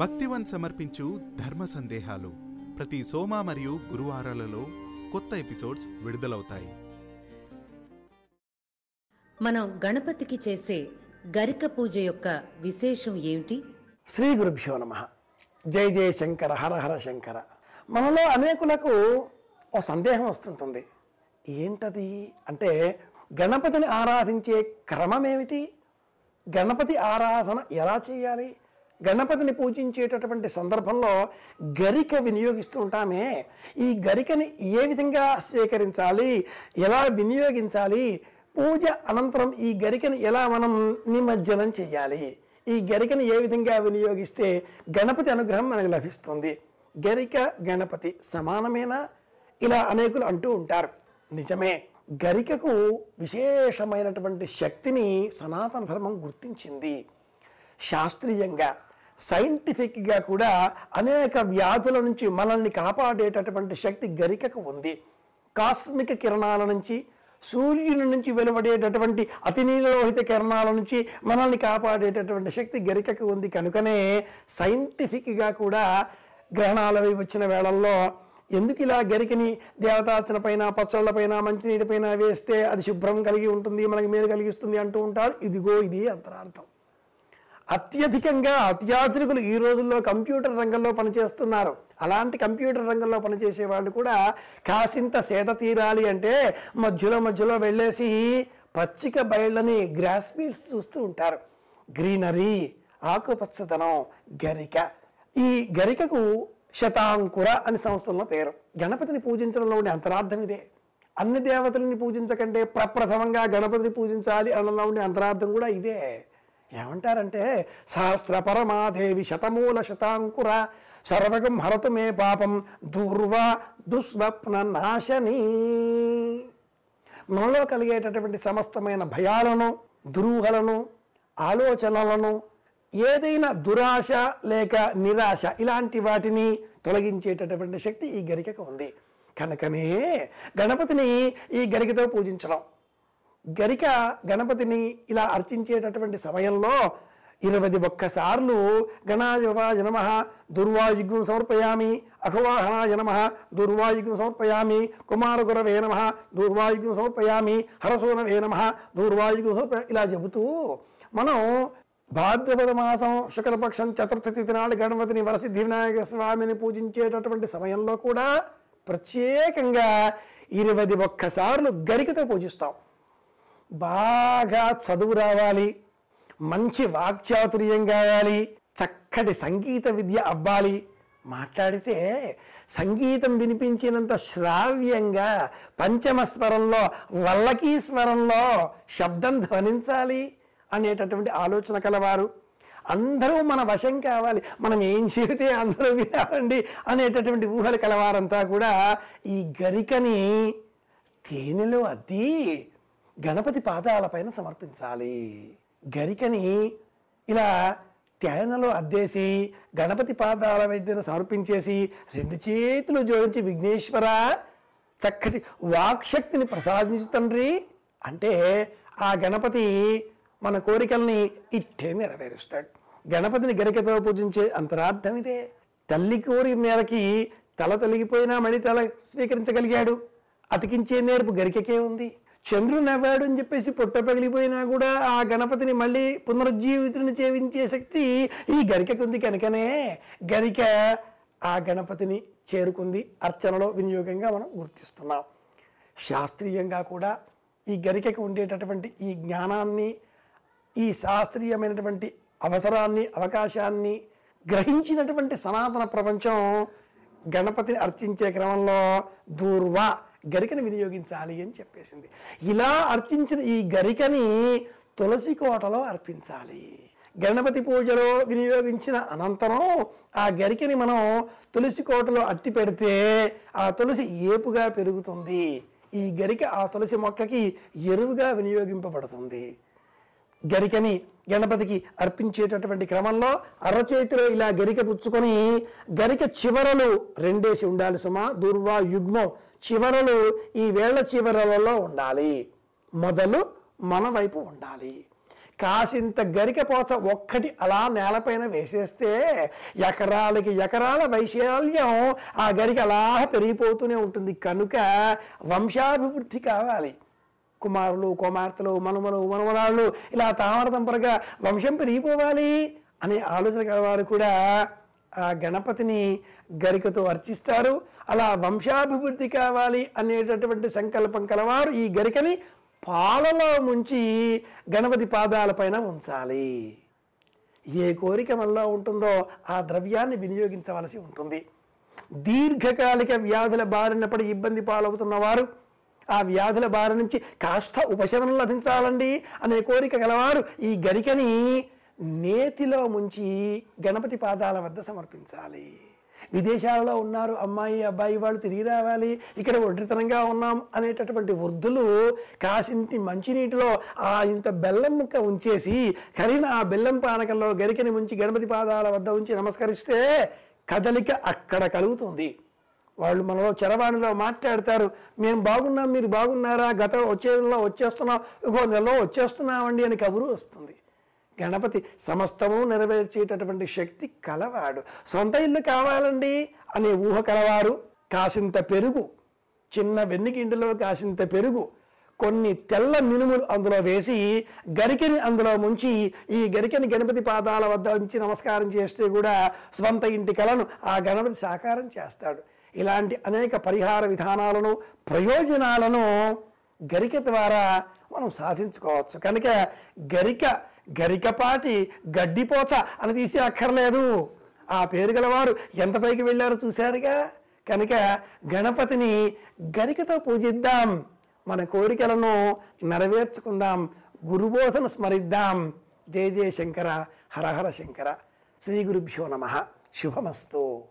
భక్తివన్ సమర్పించు ధర్మ సందేహాలు ప్రతి సోమ మరియు గురువారాలలో కొత్త ఎపిసోడ్స్ విడుదలవుతాయి. మనం గణపతికి చేసే గరిక పూజ యొక్క విశేషం ఏమిటి? శ్రీ గురుభ్యో నమ. జై జయ శంకర హర హర శంకర. మనలో అనేకులకు ఓ సందేహం వస్తుంటుంది. ఏంటది? అంటే గణపతిని ఆరాధించే క్రమం ఏమిటి? గణపతి ఆరాధన ఎలా చేయాలి? గణపతిని పూజించేటటువంటి సందర్భంలో గరిక వినియోగిస్తూ ఉంటామే ఈ గరికని ఏ విధంగా స్వీకరించాలి ఎలా వినియోగించాలి? పూజ అనంతరం ఈ గరికను ఎలా మనం నిమజ్జనం చేయాలి? ఈ గరికను ఏ విధంగా వినియోగిస్తే గణపతి అనుగ్రహం మనకు లభిస్తుంది? గరిక గణపతి సమానమేనా? ఇలా అనేకులు అంటూ ఉంటారు. నిజమే గరికకు విశేషమైనటువంటి శక్తిని సనాతన ధర్మం గుర్తించింది. శాస్త్రీయంగా సైంటిఫిక్గా కూడా అనేక వ్యాధుల నుంచి మనల్ని కాపాడేటటువంటి శక్తి గరికకు ఉంది. కాస్మిక కిరణాల నుంచి సూర్యుని నుంచి వెలువడేటటువంటి అతి నీలలోహిత కిరణాల నుంచి మనల్ని కాపాడేటటువంటి శక్తి గరికకు ఉంది. కనుకనే సైంటిఫిక్గా కూడా గ్రహణాలు అవి వచ్చిన వేళల్లో ఎందుకు ఇలా గరికని దేవతార్చన పైన పచ్చళ్ళపైన మంచినీటిపైన వేస్తే అది శుభ్రం కలిగి ఉంటుంది మనకి మేలు కలిగిస్తుంది అంటూ ఉంటారు? ఇదిగో ఇది అంతరార్థం. అత్యధికంగా అత్యాధునికులు ఈ రోజుల్లో కంప్యూటర్ రంగంలో పనిచేస్తున్నారు. అలాంటి కంప్యూటర్ రంగంలో పనిచేసే వాళ్ళు కూడా కాసింత సేద తీరాలి అంటే మధ్యలో మధ్యలో వెళ్ళేసి పచ్చిక బయళ్ళని గ్రాస్ ఫీల్డ్స్ చూస్తూ ఉంటారు. గ్రీనరీ ఆకుపచ్చదనం గరిక. ఈ గరికకు శతాంకుర అని సంస్థల్లో పేరు. గణపతిని పూజించడంలో ఉండే అంతరార్థం ఇదే. అన్ని దేవతలని పూజించకంటే ప్రప్రథమంగా గణపతిని పూజించాలి అనడంలో ఉండే అంతరార్థం కూడా ఇదే. ఏమంటారంటే సహస్ర పరమాదేవి శతమూల శతాంకుర సర్వగం హరతు మే పాపం దుర్వ దుస్వప్న నాశని. మనలో కలిగేటటువంటి సమస్తమైన భయాలను దురూహలను ఆలోచనలను ఏదైనా దురాశ లేక నిరాశ ఇలాంటి వాటిని తొలగించేటటువంటి శక్తి ఈ గరికకు ఉంది. కనుకనే గణపతిని ఈ గరికతో పూజించడం. గరిక గణపతిని ఇలా అర్చించేటటువంటి సమయంలో ఇరవై ఒక్కసార్లు గణాజవా నమ దుర్వాయుగ్యం సమర్పయామి అఖవాహనాయ నమ దుర్వాయుగ్యం సమర్పయామి కుమారగురవే నమ దుర్వాయుగ్ం సమర్పయామి హరసోనవే నమ దుర్వాయుగ్ం సమర్ప ఇలా చెబుతూ మనం భాద్రపద మాసం శుక్లపక్షం చతుర్థ తిథి నాడు గణపతిని వరసిద్ధి వినాయక స్వామిని పూజించేటటువంటి సమయంలో కూడా ప్రత్యేకంగా ఇరవై ఒక్కసార్లు గరికతో పూజిస్తాం. బాగా చదువు రావాలి మంచి వాక్చాతుర్యం కావాలి చక్కటి సంగీత విద్య అవ్వాలి. మాట్లాడితే సంగీతం వినిపించినంత శ్రావ్యంగా పంచమ స్వరంలో వల్లకీ స్వరంలో శబ్దం ధ్వనించాలి అనేటటువంటి ఆలోచన కలవారు. అందరూ మన వశం కావాలి మనం ఏం చెబితే అందరూ వినాలండి అనేటటువంటి ఊహలు కలవారంతా కూడా ఈ గరికని తేనెలో అద్దీ గణపతి పాదాలపైన సమర్పించాలి. గరికని ఇలా తేనెలో అద్దేసి గణపతి పాదాల వైద్యను సమర్పించేసి రెండు చేతులు జోడించి విఘ్నేశ్వర చక్కటి వాక్శక్తిని ప్రసాదించు తండ్రి అంటే ఆ గణపతి మన కోరికల్ని ఇట్టే నెరవేరుస్తాడు. గణపతిని గరికతో పూజించే అంతరార్థం ఇదే. తల్లి కోరి మేరకి తల తొలగిపోయినా మళ్ళీ తల స్వీకరించగలిగాడు. అతికించే నేర్పు గరికకే ఉంది. చంద్రుడు నవ్వాడు అని చెప్పేసి పొట్ట పగిలిపోయినా కూడా ఆ గణపతిని మళ్ళీ పునరుజ్జీవితుని చేవించే శక్తి ఈ గరికకు ఉంది కనుకనే గరిక ఆ గణపతిని చేరుకుంది అర్చనలో వినియోగంగా మనం గుర్తిస్తున్నాం. శాస్త్రీయంగా కూడా ఈ గరికకు ఉండేటటువంటి ఈ జ్ఞానాన్ని ఈ శాస్త్రీయమైనటువంటి అవసరాన్ని అవకాశాన్ని గ్రహించినటువంటి సనాతన ప్రపంచం గణపతిని అర్చించే క్రమంలో దూర్వ గరికని వినియోగించాలి అని చెప్పేసింది. ఇలా అర్చించిన ఈ గరికని తులసి కోటలో అర్పించాలి. గణపతి పూజలో వినియోగించిన అనంతరం ఆ గరికని మనం తులసి కోటలో అట్టి పెడితే ఆ తులసి ఏపుగా పెరుగుతుంది. ఈ గరిక ఆ తులసి మొక్కకి ఎరువుగా వినియోగింపబడుతుంది. గరికని గణపతికి అర్పించేటటువంటి క్రమంలో అరచేతిలో ఇలా గరిక పుచ్చుకొని గరిక చివరలు రెండేసి ఉండాలి సుమా. దుర్వా యుగ్మం చివరలు ఈ వేళ్ళ చివరలలో ఉండాలి. మొదలు మన వైపు ఉండాలి. కాసింత గరికపోచ ఒక్కటి అలా నేలపైన వేసేస్తే ఎకరాలకి ఎకరాల వైశాల్యం ఆ గరిక అలా పెరిగిపోతూనే ఉంటుంది. కనుక వంశాభివృద్ధి కావాలి. కుమారులు కుమార్తెలు మనుమలు మనుమరాళ్ళు ఇలా తామర తంపరగా వంశం పెరిగిపోవాలి అనే ఆలోచన గల వారు కూడా ఆ గణపతిని గరికతో అర్చిస్తారు. అలా వంశాభివృద్ధి కావాలి అనేటటువంటి సంకల్పం కలవారు ఈ గరికని పాలలో ముంచి గణపతి పాదాలపైన ఉంచాలి. ఏ కోరిక మనలో ఉంటుందో ఆ ద్రవ్యాన్ని వినియోగించవలసి ఉంటుంది. దీర్ఘకాలిక వ్యాధుల బారిన పడి ఇబ్బంది పాలవుతున్న వారు ఆ వ్యాధుల బారి నుంచి కాస్త ఉపశమనం లభించాలండి అనే కోరిక గలవారు ఈ గరికని నేతిలో ముంచి గణపతి పాదాల వద్ద సమర్పించాలి. విదేశాలలో ఉన్నారు అమ్మాయి అబ్బాయి వాళ్ళు తిరిగి రావాలి. ఇక్కడ ఒంటరితనంగా ఉన్నాం అనేటటువంటి వృద్ధులు కాసింటి మంచినీటిలో ఆ ఇంత బెల్లం ముక్క ఉంచేసి కరిన ఆ బెల్లం పానకంలో గరికని ముంచి గణపతి పాదాల వద్ద ఉంచి నమస్కరిస్తే కదలిక అక్కడ కలుగుతుంది. వాళ్ళు మనలో చరవాణిలో మాట్లాడతారు. మేము బాగున్నాం మీరు బాగున్నారా? గత వచ్చేలో వచ్చేస్తున్నాం. ఇంకో నెలలో వచ్చేస్తున్నామండి అని కబురు వస్తుంది. గణపతి సమస్తము నెరవేర్చేటటువంటి శక్తి కలవాడు. సొంత ఇల్లు కావాలండి అనే ఊహ కలవారు. కాసింత పెరుగు చిన్న వెన్నికింటిలో కాసింత పెరుగు కొన్ని తెల్ల మినుములు అందులో వేసి గరికెని అందులో ముంచి ఈ గరికెని గణపతి పాదాల వద్ద ఉంచి నమస్కారం చేస్తే కూడా స్వంత ఇంటి కలను ఆ గణపతి సాకారం చేస్తాడు. ఇలాంటి అనేక పరిహార విధానాలను ప్రయోజనాలను గరిక ద్వారా మనం సాధించుకోవచ్చు. కనుక గరిక గరికపాటి గడ్డిపోచ అని తీసి అక్కర్లేదు. ఆ పేరు గలవారు ఎంత పైకి వెళ్ళారో చూశారుగా? కనుక గణపతిని గరికతో పూజిద్దాం. మన కోరికలను నెరవేర్చుకుందాం. గురుబోధన స్మరిద్దాం. జయ జయ శంకర హరహర శంకర. శ్రీ గురుభ్యో నమ. శుభమస్తు.